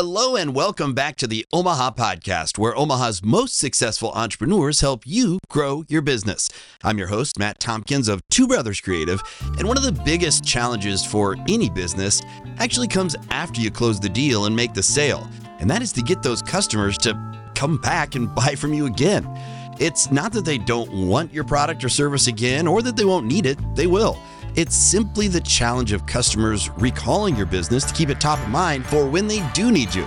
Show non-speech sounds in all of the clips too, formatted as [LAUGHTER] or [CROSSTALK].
Hello and welcome back to the Omaha Podcast, where Omaha's most successful entrepreneurs help you grow your business. I'm your host, Matt Tompkins of Two Brothers Creative, and one of the biggest challenges for any business actually comes after you close the deal and make the sale, and that is to get those customers to come back and buy from you again. It's not that they don't want your product or service again or that they won't need it, they will. It's simply the challenge of customers recalling your business to keep it top of mind for when they do need you.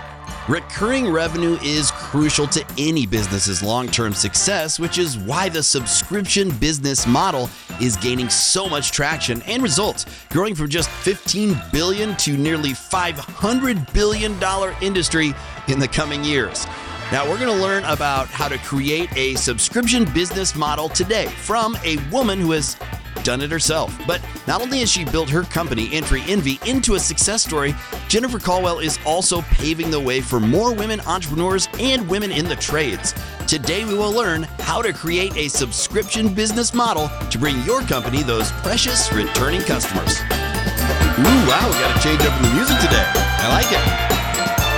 Recurring revenue is crucial to any business's long term success, which is why the subscription business model is gaining so much traction and results, growing from just 15 billion to nearly 500 billion dollar industry in the coming years. Now, we're going to learn about how to create a subscription business model today from a woman who has done it herself. But not only has she built her company, Entry Envy, into a success story, Jennifer Colwell is also paving the way for more women entrepreneurs and women in the trades. Today, we will learn how to create a subscription business model to bring your company those precious returning customers. Ooh, wow, we got to change up in the music today. I like it.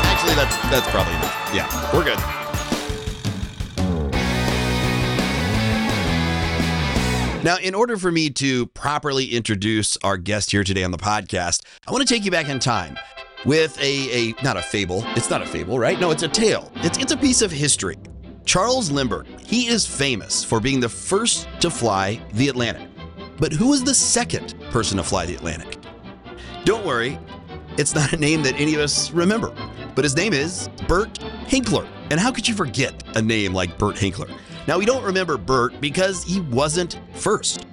Actually, that's that's probably enough. Yeah, we're good. Now, in order for me to properly introduce our guest here today on the podcast, I want to take you back in time with a, a not a fable. It's not a fable, right? No, it's a tale. It's it's a piece of history. Charles Lindbergh, he is famous for being the first to fly the Atlantic. But who was the second person to fly the Atlantic? Don't worry, it's not a name that any of us remember, but his name is Bert Hinkler. And how could you forget a name like Bert Hinkler? Now, we don't remember Bert because he wasn't first,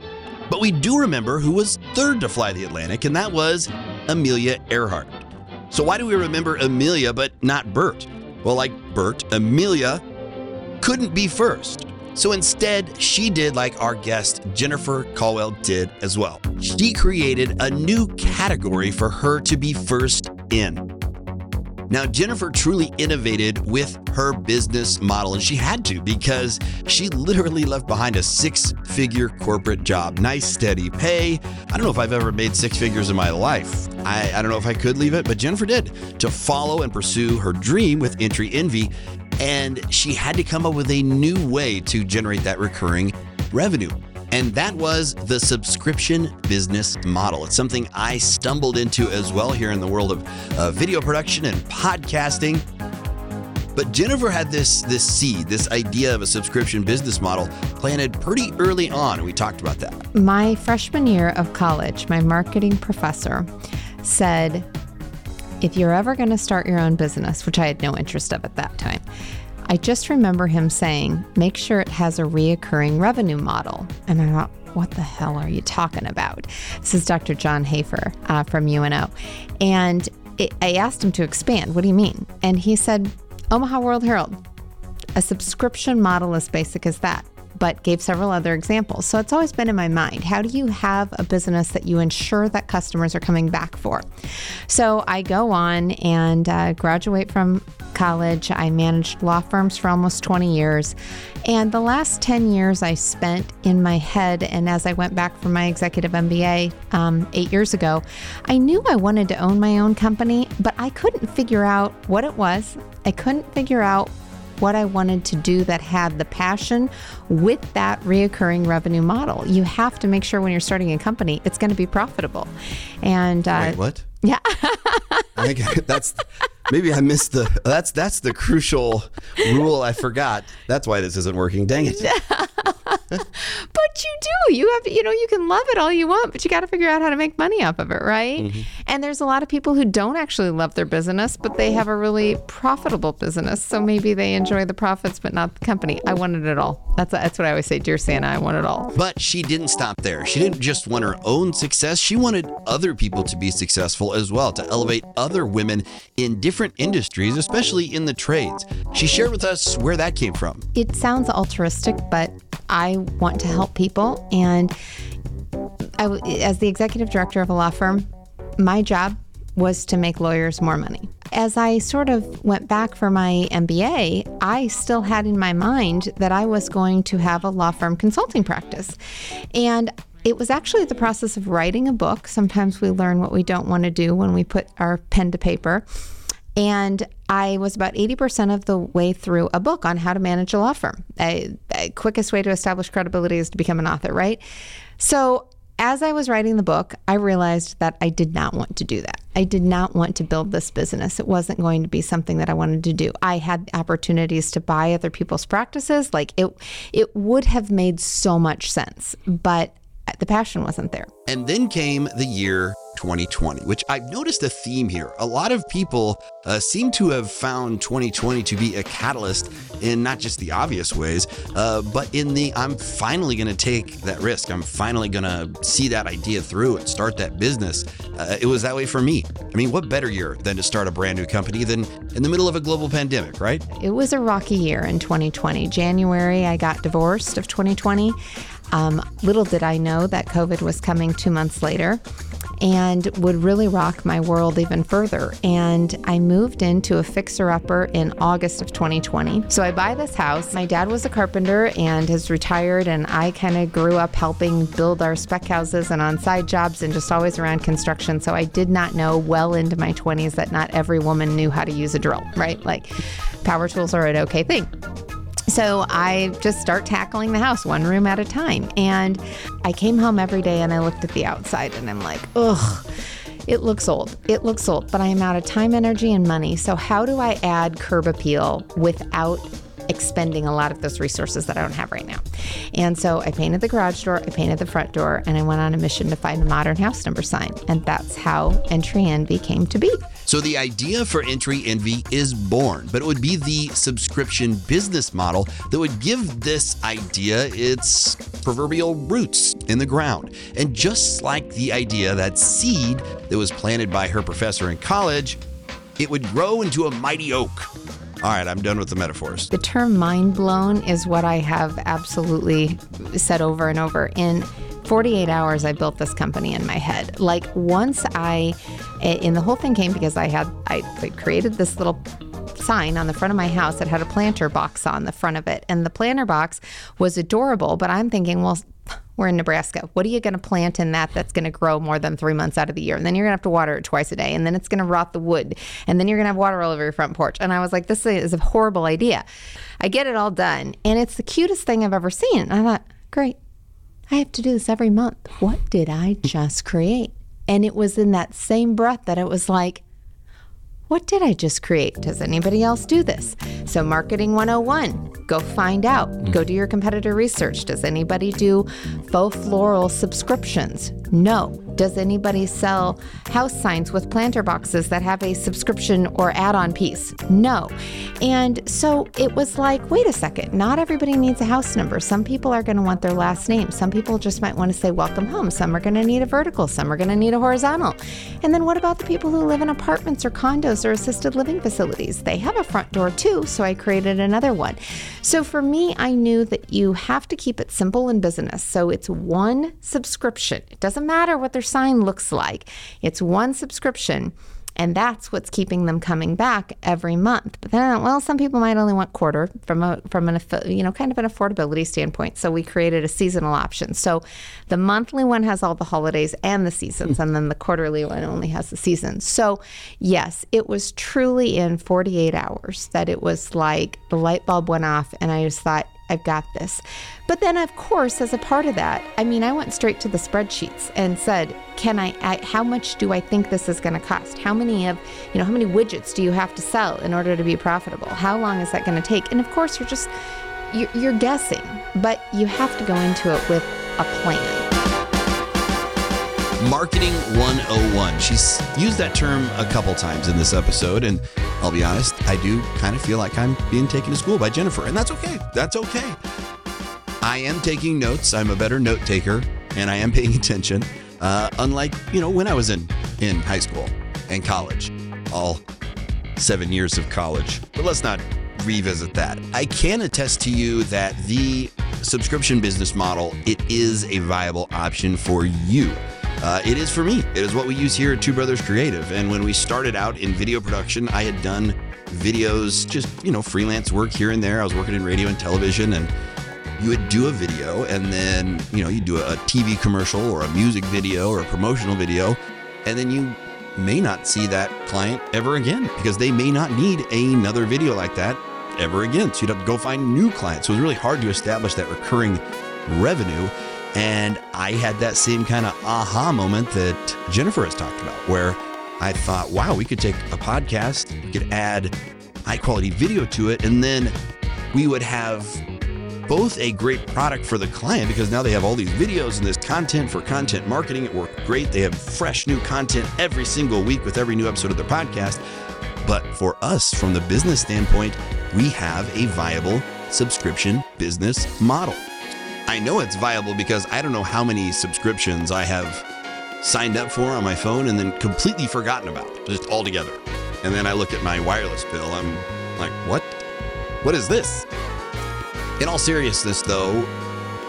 but we do remember who was third to fly the Atlantic, and that was Amelia Earhart. So, why do we remember Amelia but not Bert? Well, like Bert, Amelia couldn't be first. So instead, she did like our guest Jennifer Colwell did as well. She created a new category for her to be first in. Now, Jennifer truly innovated with her business model, and she had to because she literally left behind a six figure corporate job. Nice, steady pay. I don't know if I've ever made six figures in my life. I, I don't know if I could leave it, but Jennifer did to follow and pursue her dream with Entry Envy. And she had to come up with a new way to generate that recurring revenue. And that was the subscription business model. It's something I stumbled into as well here in the world of uh, video production and podcasting. But Jennifer had this this seed, this idea of a subscription business model planted pretty early on, we talked about that. My freshman year of college, my marketing professor said, if you're ever going to start your own business, which I had no interest of at that time, I just remember him saying, make sure it has a reoccurring revenue model. And I thought, what the hell are you talking about? This is Dr. John Hafer uh, from UNO. And it, I asked him to expand. What do you mean? And he said, Omaha World Herald, a subscription model as basic as that but gave several other examples. So it's always been in my mind. How do you have a business that you ensure that customers are coming back for? So I go on and uh, graduate from college. I managed law firms for almost 20 years. And the last 10 years I spent in my head, and as I went back from my executive MBA um, eight years ago, I knew I wanted to own my own company, but I couldn't figure out what it was. I couldn't figure out what I wanted to do that had the passion with that reoccurring revenue model. You have to make sure when you're starting a company, it's going to be profitable. And uh, Wait, what? Yeah, I think that's maybe I missed the. That's that's the crucial rule I forgot. That's why this isn't working. Dang it. [LAUGHS] [LAUGHS] but you do. You have, you know, you can love it all you want, but you got to figure out how to make money off of it, right? Mm-hmm. And there's a lot of people who don't actually love their business, but they have a really profitable business. So maybe they enjoy the profits, but not the company. I wanted it all. That's that's what I always say, dear Santa. I want it all. But she didn't stop there. She didn't just want her own success. She wanted other people to be successful as well, to elevate other women in different industries, especially in the trades. She shared with us where that came from. It sounds altruistic, but I want to help people. And I, as the executive director of a law firm, my job was to make lawyers more money. As I sort of went back for my MBA, I still had in my mind that I was going to have a law firm consulting practice. And it was actually the process of writing a book. Sometimes we learn what we don't want to do when we put our pen to paper. And I was about 80% of the way through a book on how to manage a law firm. The quickest way to establish credibility is to become an author, right? So as I was writing the book, I realized that I did not want to do that. I did not want to build this business. It wasn't going to be something that I wanted to do. I had opportunities to buy other people's practices. Like it it would have made so much sense, but the passion wasn't there. And then came the year 2020, which I've noticed a theme here. A lot of people uh, seem to have found 2020 to be a catalyst in not just the obvious ways, uh, but in the I'm finally going to take that risk. I'm finally going to see that idea through and start that business. Uh, it was that way for me. I mean, what better year than to start a brand new company than in the middle of a global pandemic, right? It was a rocky year in 2020. January, I got divorced of 2020. Um, little did I know that COVID was coming two months later and would really rock my world even further. And I moved into a fixer upper in August of 2020. So I buy this house. My dad was a carpenter and has retired, and I kind of grew up helping build our spec houses and on side jobs and just always around construction. So I did not know well into my 20s that not every woman knew how to use a drill, right? Like power tools are an okay thing. So I just start tackling the house one room at a time. And I came home every day and I looked at the outside and I'm like, ugh. It looks old. It looks old, but I am out of time, energy, and money. So, how do I add curb appeal without expending a lot of those resources that I don't have right now. And so I painted the garage door, I painted the front door, and I went on a mission to find a modern house number sign. And that's how Entry Envy came to be. So the idea for Entry Envy is born, but it would be the subscription business model that would give this idea its proverbial roots in the ground. And just like the idea that seed that was planted by her professor in college, it would grow into a mighty oak all right, I'm done with the metaphors. The term mind blown is what I have absolutely said over and over. In 48 hours, I built this company in my head. Like once I, eh, and the whole thing came because I had, I created this little sign on the front of my house that had a planter box on the front of it. And the planter box was adorable, but I'm thinking, well, we're in Nebraska. What are you going to plant in that that's going to grow more than three months out of the year? And then you're going to have to water it twice a day. And then it's going to rot the wood. And then you're going to have water all over your front porch. And I was like, this is a horrible idea. I get it all done. And it's the cutest thing I've ever seen. And I thought, great. I have to do this every month. What did I just create? And it was in that same breath that it was like, what did I just create? Does anybody else do this? So, Marketing 101, go find out. Mm. Go do your competitor research. Does anybody do faux floral subscriptions? No. Does anybody sell house signs with planter boxes that have a subscription or add on piece? No. And so it was like, wait a second, not everybody needs a house number. Some people are going to want their last name. Some people just might want to say welcome home. Some are going to need a vertical. Some are going to need a horizontal. And then what about the people who live in apartments or condos or assisted living facilities? They have a front door too. So I created another one. So for me, I knew that you have to keep it simple in business. So it's one subscription. It doesn't matter what their sign looks like, it's one subscription. And that's what's keeping them coming back every month. But then, well, some people might only want quarter from a from an you know kind of an affordability standpoint. So we created a seasonal option. So the monthly one has all the holidays and the seasons, hmm. and then the quarterly one only has the seasons. So yes, it was truly in 48 hours that it was like the light bulb went off, and I just thought, I've got this. But then, of course, as a part of that, I mean, I went straight to the spreadsheets and said, can I, I how much do I think this is going to cost? How many of, you know, how many widgets do you have to sell in order to be profitable? How long is that going to take? And of course, you're just, you're, you're guessing, but you have to go into it with a plan. Marketing 101. She's used that term a couple times in this episode, and I'll be honest, I do kind of feel like I'm being taken to school by Jennifer, and that's okay. That's okay. I am taking notes. I'm a better note taker, and I am paying [LAUGHS] attention. Uh, unlike you know when I was in in high school and college, all seven years of college. But let's not revisit that. I can attest to you that the subscription business model it is a viable option for you. Uh, it is for me. It is what we use here at Two Brothers Creative. And when we started out in video production, I had done videos, just, you know, freelance work here and there. I was working in radio and television, and you would do a video, and then, you know, you do a TV commercial or a music video or a promotional video, and then you may not see that client ever again because they may not need another video like that ever again. So you'd have to go find new clients. So it was really hard to establish that recurring revenue. And I had that same kind of aha moment that Jennifer has talked about, where I thought, wow, we could take a podcast, we could add high quality video to it, and then we would have both a great product for the client because now they have all these videos and this content for content marketing. It worked great. They have fresh new content every single week with every new episode of their podcast. But for us, from the business standpoint, we have a viable subscription business model. I know it's viable because I don't know how many subscriptions I have signed up for on my phone and then completely forgotten about, just altogether. And then I look at my wireless bill, I'm like, what? What is this? In all seriousness, though,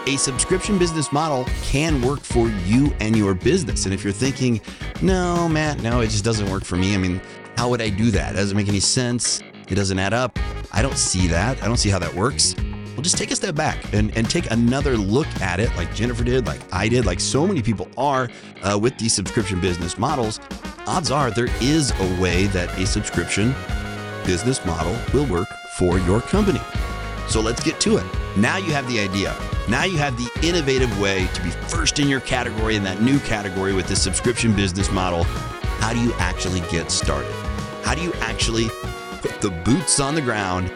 a subscription business model can work for you and your business. And if you're thinking, no, Matt, no, it just doesn't work for me, I mean, how would I do that? It doesn't make any sense. It doesn't add up. I don't see that. I don't see how that works. Well, just take a step back and, and take another look at it, like Jennifer did, like I did, like so many people are uh, with these subscription business models. Odds are there is a way that a subscription business model will work for your company. So let's get to it. Now you have the idea. Now you have the innovative way to be first in your category in that new category with this subscription business model. How do you actually get started? How do you actually put the boots on the ground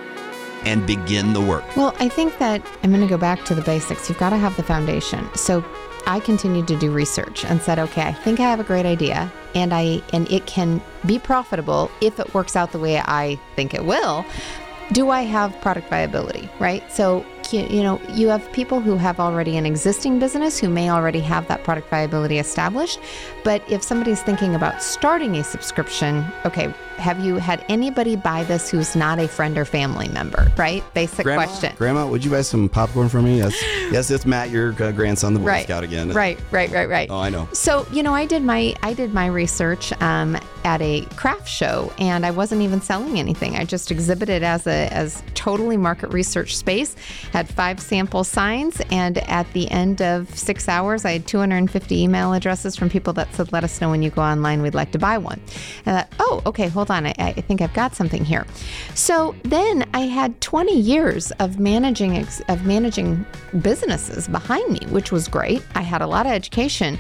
and begin the work. Well, I think that I'm going to go back to the basics. You've got to have the foundation. So I continued to do research and said, okay, I think I have a great idea and I and it can be profitable if it works out the way I think it will. Do I have product viability, right? So you know, you have people who have already an existing business who may already have that product viability established. But if somebody's thinking about starting a subscription, okay, have you had anybody buy this who's not a friend or family member? Right? Basic Grandma, question. Grandma, would you buy some popcorn for me? Yes, [GASPS] yes, it's Matt, your uh, grandson, the Boy right. Scout again. Right, right, right, right. Oh, I know. So you know, I did my I did my research um, at a craft show, and I wasn't even selling anything. I just exhibited as a as totally market research space. Had five sample signs, and at the end of six hours, I had 250 email addresses from people that said, "Let us know when you go online. We'd like to buy one." And I thought, oh, okay, hold on. I, I think I've got something here. So then I had 20 years of managing of managing businesses behind me, which was great. I had a lot of education.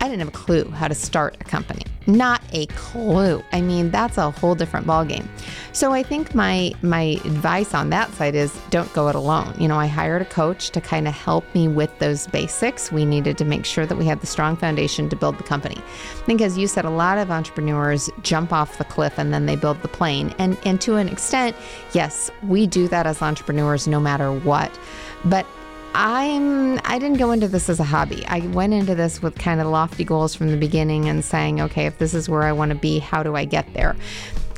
I didn't have a clue how to start a company. Not a clue. I mean, that's a whole different ballgame. So I think my my advice on that side is don't go it alone. You know, I hired a coach to kind of help me with those basics. We needed to make sure that we had the strong foundation to build the company. I think as you said, a lot of entrepreneurs jump off the cliff and then they build the plane. And and to an extent, yes, we do that as entrepreneurs no matter what. But I'm I didn't go into this as a hobby. I went into this with kind of lofty goals from the beginning and saying, okay, if this is where I want to be, how do I get there?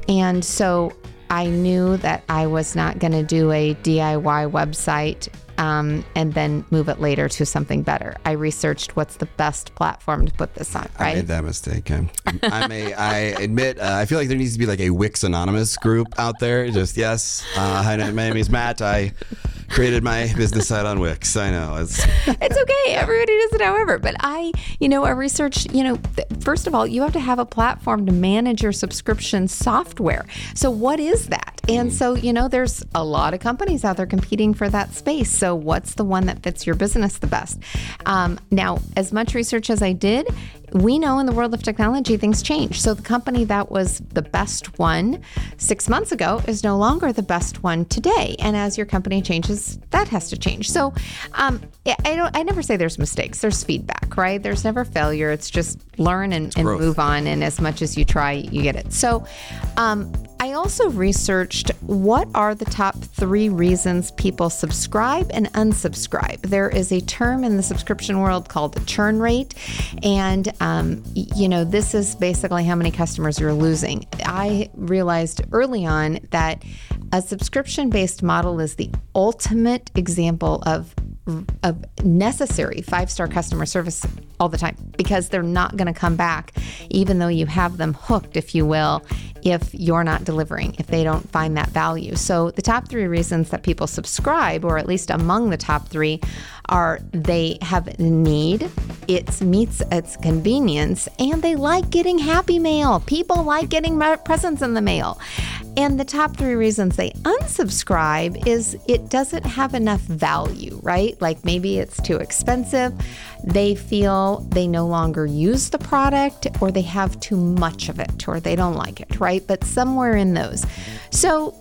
And so I knew that I was not going to do a DIY website um, and then move it later to something better. I researched what's the best platform to put this on. Right? I made that mistake. I'm, I'm a. I admit. Uh, I feel like there needs to be like a Wix Anonymous group out there. Just yes. Uh, hi, my name is Matt. I created my business site on Wix. I know. It's [LAUGHS] it's okay. Everybody does it however. But I, you know, I researched, you know, th- first of all, you have to have a platform to manage your subscription software. So what is that? And so, you know, there's a lot of companies out there competing for that space. So what's the one that fits your business the best? Um, now, as much research as I did, we know in the world of technology things change. So the company that was the best one six months ago is no longer the best one today. And as your company changes, that has to change. So um, I don't. I never say there's mistakes. There's feedback, right? There's never failure. It's just learn and, and move on. And as much as you try, you get it. So um, I also researched what are the top three reasons people subscribe and unsubscribe. There is a term in the subscription world called the churn rate, and um, you know, this is basically how many customers you're losing. I realized early on that a subscription based model is the ultimate example of of necessary five star customer service all the time because they're not going to come back, even though you have them hooked, if you will, if you're not delivering, if they don't find that value. So, the top three reasons that people subscribe, or at least among the top three, are they have a need, it meets its convenience and they like getting happy mail. People like getting presents in the mail. And the top three reasons they unsubscribe is it doesn't have enough value, right? Like maybe it's too expensive, they feel they no longer use the product, or they have too much of it, or they don't like it, right? But somewhere in those. So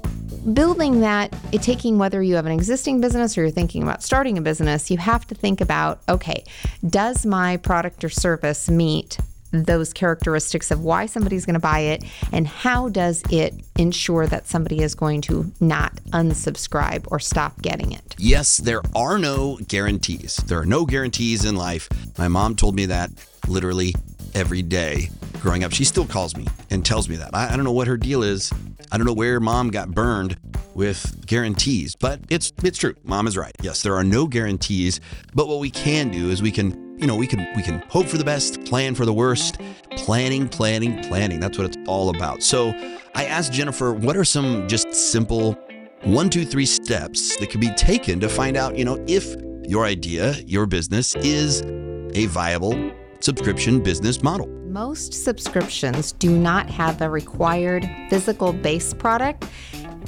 building that, it taking whether you have an existing business or you're thinking about starting a business, you have to think about okay, does my product or service meet those characteristics of why somebody's going to buy it and how does it ensure that somebody is going to not unsubscribe or stop getting it. Yes, there are no guarantees. There are no guarantees in life. My mom told me that literally every day growing up. She still calls me and tells me that. I, I don't know what her deal is. I don't know where mom got burned with guarantees, but it's it's true. Mom is right. Yes, there are no guarantees, but what we can do is we can you know, we can we can hope for the best, plan for the worst. Planning, planning, planning. That's what it's all about. So I asked Jennifer, what are some just simple one, two, three steps that could be taken to find out, you know, if your idea, your business is a viable subscription business model. Most subscriptions do not have a required physical base product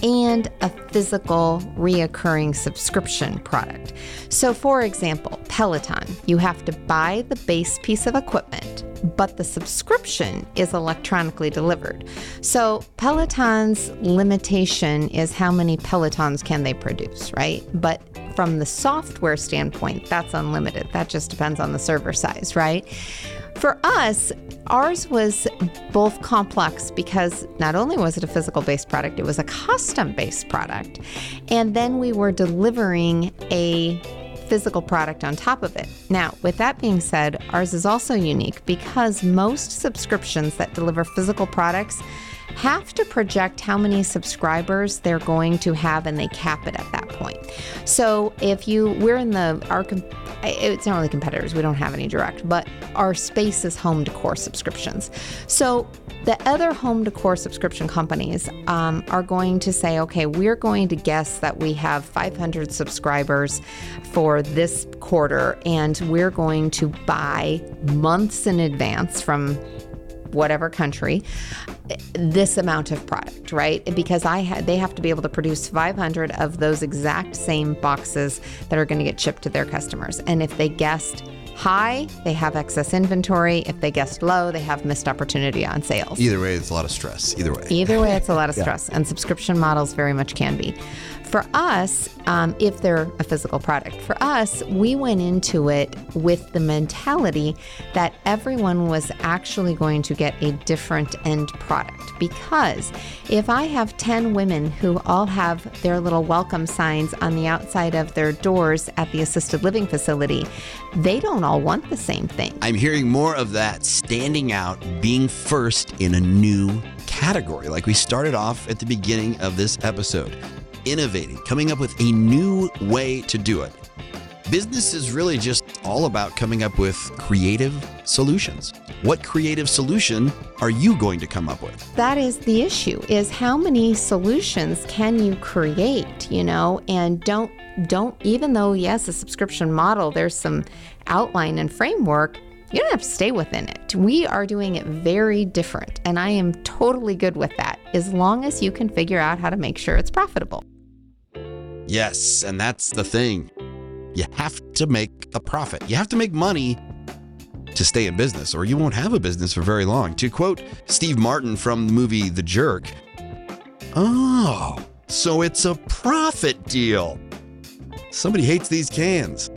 and a physical reoccurring subscription product. So, for example, Peloton, you have to buy the base piece of equipment, but the subscription is electronically delivered. So, Peloton's limitation is how many Pelotons can they produce, right? But from the software standpoint, that's unlimited. That just depends on the server size, right? For us, ours was both complex because not only was it a physical based product, it was a custom based product. And then we were delivering a physical product on top of it. Now, with that being said, ours is also unique because most subscriptions that deliver physical products have to project how many subscribers they're going to have and they cap it at that point. So if you, we're in the, our, it's not really competitors, we don't have any direct, but our space is home decor subscriptions. So the other home decor subscription companies um, are going to say, okay, we're going to guess that we have 500 subscribers for this quarter, and we're going to buy months in advance from whatever country this amount of product, right? Because I had they have to be able to produce 500 of those exact same boxes that are going to get shipped to their customers. And if they guessed high, they have excess inventory. If they guessed low, they have missed opportunity on sales. Either way, it's a lot of stress. Either way. Either way, it's a lot of [LAUGHS] stress, yeah. and subscription models very much can be. For us, um, if they're a physical product, for us, we went into it with the mentality that everyone was actually going to get a different end product. Because if I have 10 women who all have their little welcome signs on the outside of their doors at the assisted living facility, they don't all want the same thing. I'm hearing more of that standing out, being first in a new category, like we started off at the beginning of this episode innovating, coming up with a new way to do it. Business is really just all about coming up with creative solutions. What creative solution are you going to come up with? That is the issue is how many solutions can you create, you know, and don't don't even though yes, a subscription model there's some outline and framework, you don't have to stay within it. We are doing it very different, and I am totally good with that as long as you can figure out how to make sure it's profitable. Yes, and that's the thing. You have to make a profit. You have to make money to stay in business, or you won't have a business for very long. To quote Steve Martin from the movie The Jerk, oh, so it's a profit deal. Somebody hates these cans.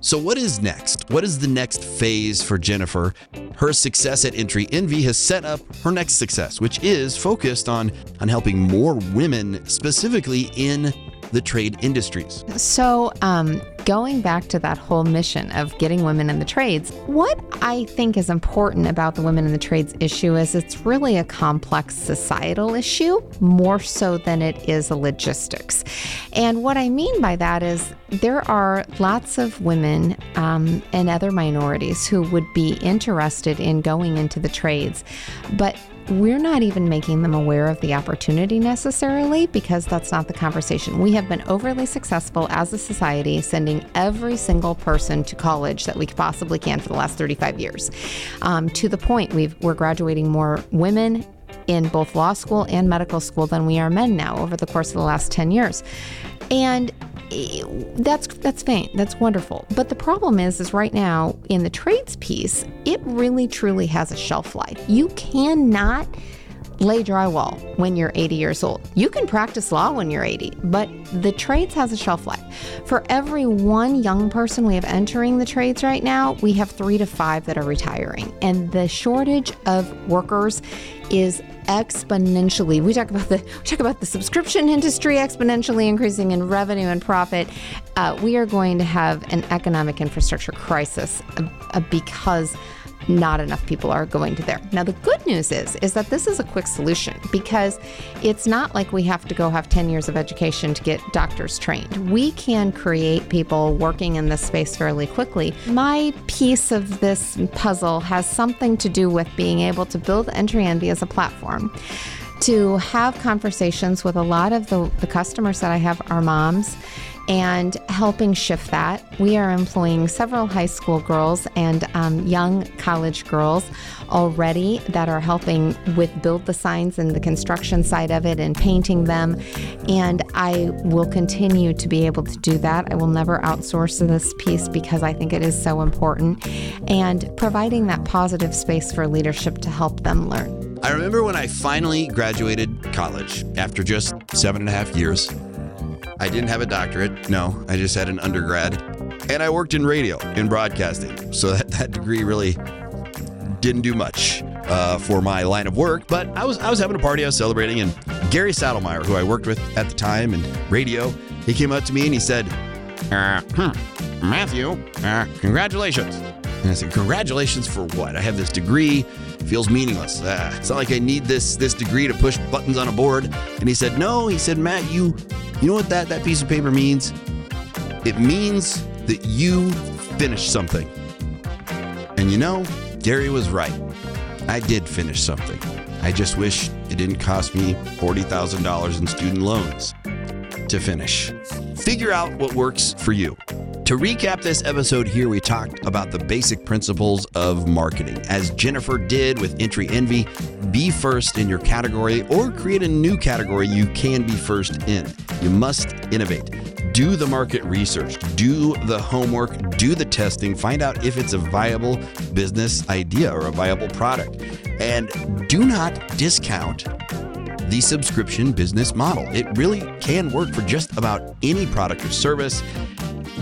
So, what is next? What is the next phase for Jennifer? Her success at Entry Envy has set up her next success, which is focused on, on helping more women, specifically in the trade industries. So, um, going back to that whole mission of getting women in the trades, what I think is important about the women in the trades issue is it's really a complex societal issue more so than it is a logistics. And what I mean by that is there are lots of women um, and other minorities who would be interested in going into the trades, but we're not even making them aware of the opportunity necessarily because that's not the conversation. We have been overly successful as a society sending every single person to college that we possibly can for the last 35 years. Um, to the point we've, we're graduating more women in both law school and medical school than we are men now over the course of the last 10 years. And Eh, that's that's fine. That's wonderful. But the problem is is right now in the trades piece, it really truly has a shelf life. You cannot lay drywall when you're 80 years old. You can practice law when you're 80, but the trades has a shelf life. For every one young person we have entering the trades right now, we have 3 to 5 that are retiring. And the shortage of workers is exponentially. We talk about the we talk about the subscription industry exponentially increasing in revenue and profit. Uh, we are going to have an economic infrastructure crisis uh, because not enough people are going to there. Now the good news is is that this is a quick solution because it's not like we have to go have 10 years of education to get doctors trained. We can create people working in this space fairly quickly. My piece of this puzzle has something to do with being able to build Entry Envy as a platform to have conversations with a lot of the, the customers that I have are moms and helping shift that. We are employing several high school girls and um, young college girls already that are helping with build the signs and the construction side of it and painting them. And I will continue to be able to do that. I will never outsource this piece because I think it is so important and providing that positive space for leadership to help them learn. I remember when I finally graduated college after just seven and a half years. I didn't have a doctorate. No, I just had an undergrad. And I worked in radio, in broadcasting. So that, that degree really didn't do much uh, for my line of work. But I was I was having a party, I was celebrating, and Gary Sadlemyer, who I worked with at the time in radio, he came up to me and he said, uh, hmm, Matthew, uh, congratulations. And I said, congratulations for what? I have this degree feels meaningless. Uh, it's not like I need this this degree to push buttons on a board. And he said, No. He said, Matt, you you know what that that piece of paper means? It means that you finished something. And you know, Gary was right. I did finish something. I just wish it didn't cost me $40,000 in student loans to finish. Figure out what works for you. To recap this episode here, we talked about the basic principles of marketing. As Jennifer did with Entry Envy, be first in your category or create a new category you can be first in. You must innovate. Do the market research, do the homework, do the testing, find out if it's a viable business idea or a viable product. And do not discount the subscription business model. It really can work for just about any product or service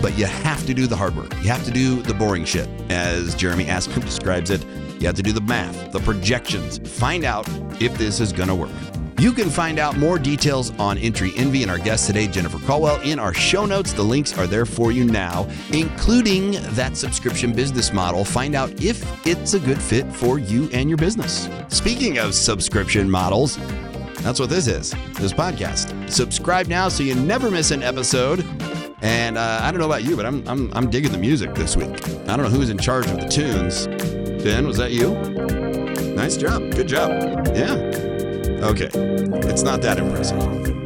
but you have to do the hard work. You have to do the boring shit, as Jeremy Askman [LAUGHS] describes it. You have to do the math, the projections, find out if this is going to work. You can find out more details on Entry Envy and our guest today, Jennifer Colwell, in our show notes. The links are there for you now, including that subscription business model. Find out if it's a good fit for you and your business. Speaking of subscription models, that's what this is, this podcast. Subscribe now so you never miss an episode. And uh, I don't know about you, but I'm, I'm, I'm digging the music this week. I don't know who's in charge of the tunes. Ben, was that you? Nice job. Good job. Yeah. Okay. It's not that impressive.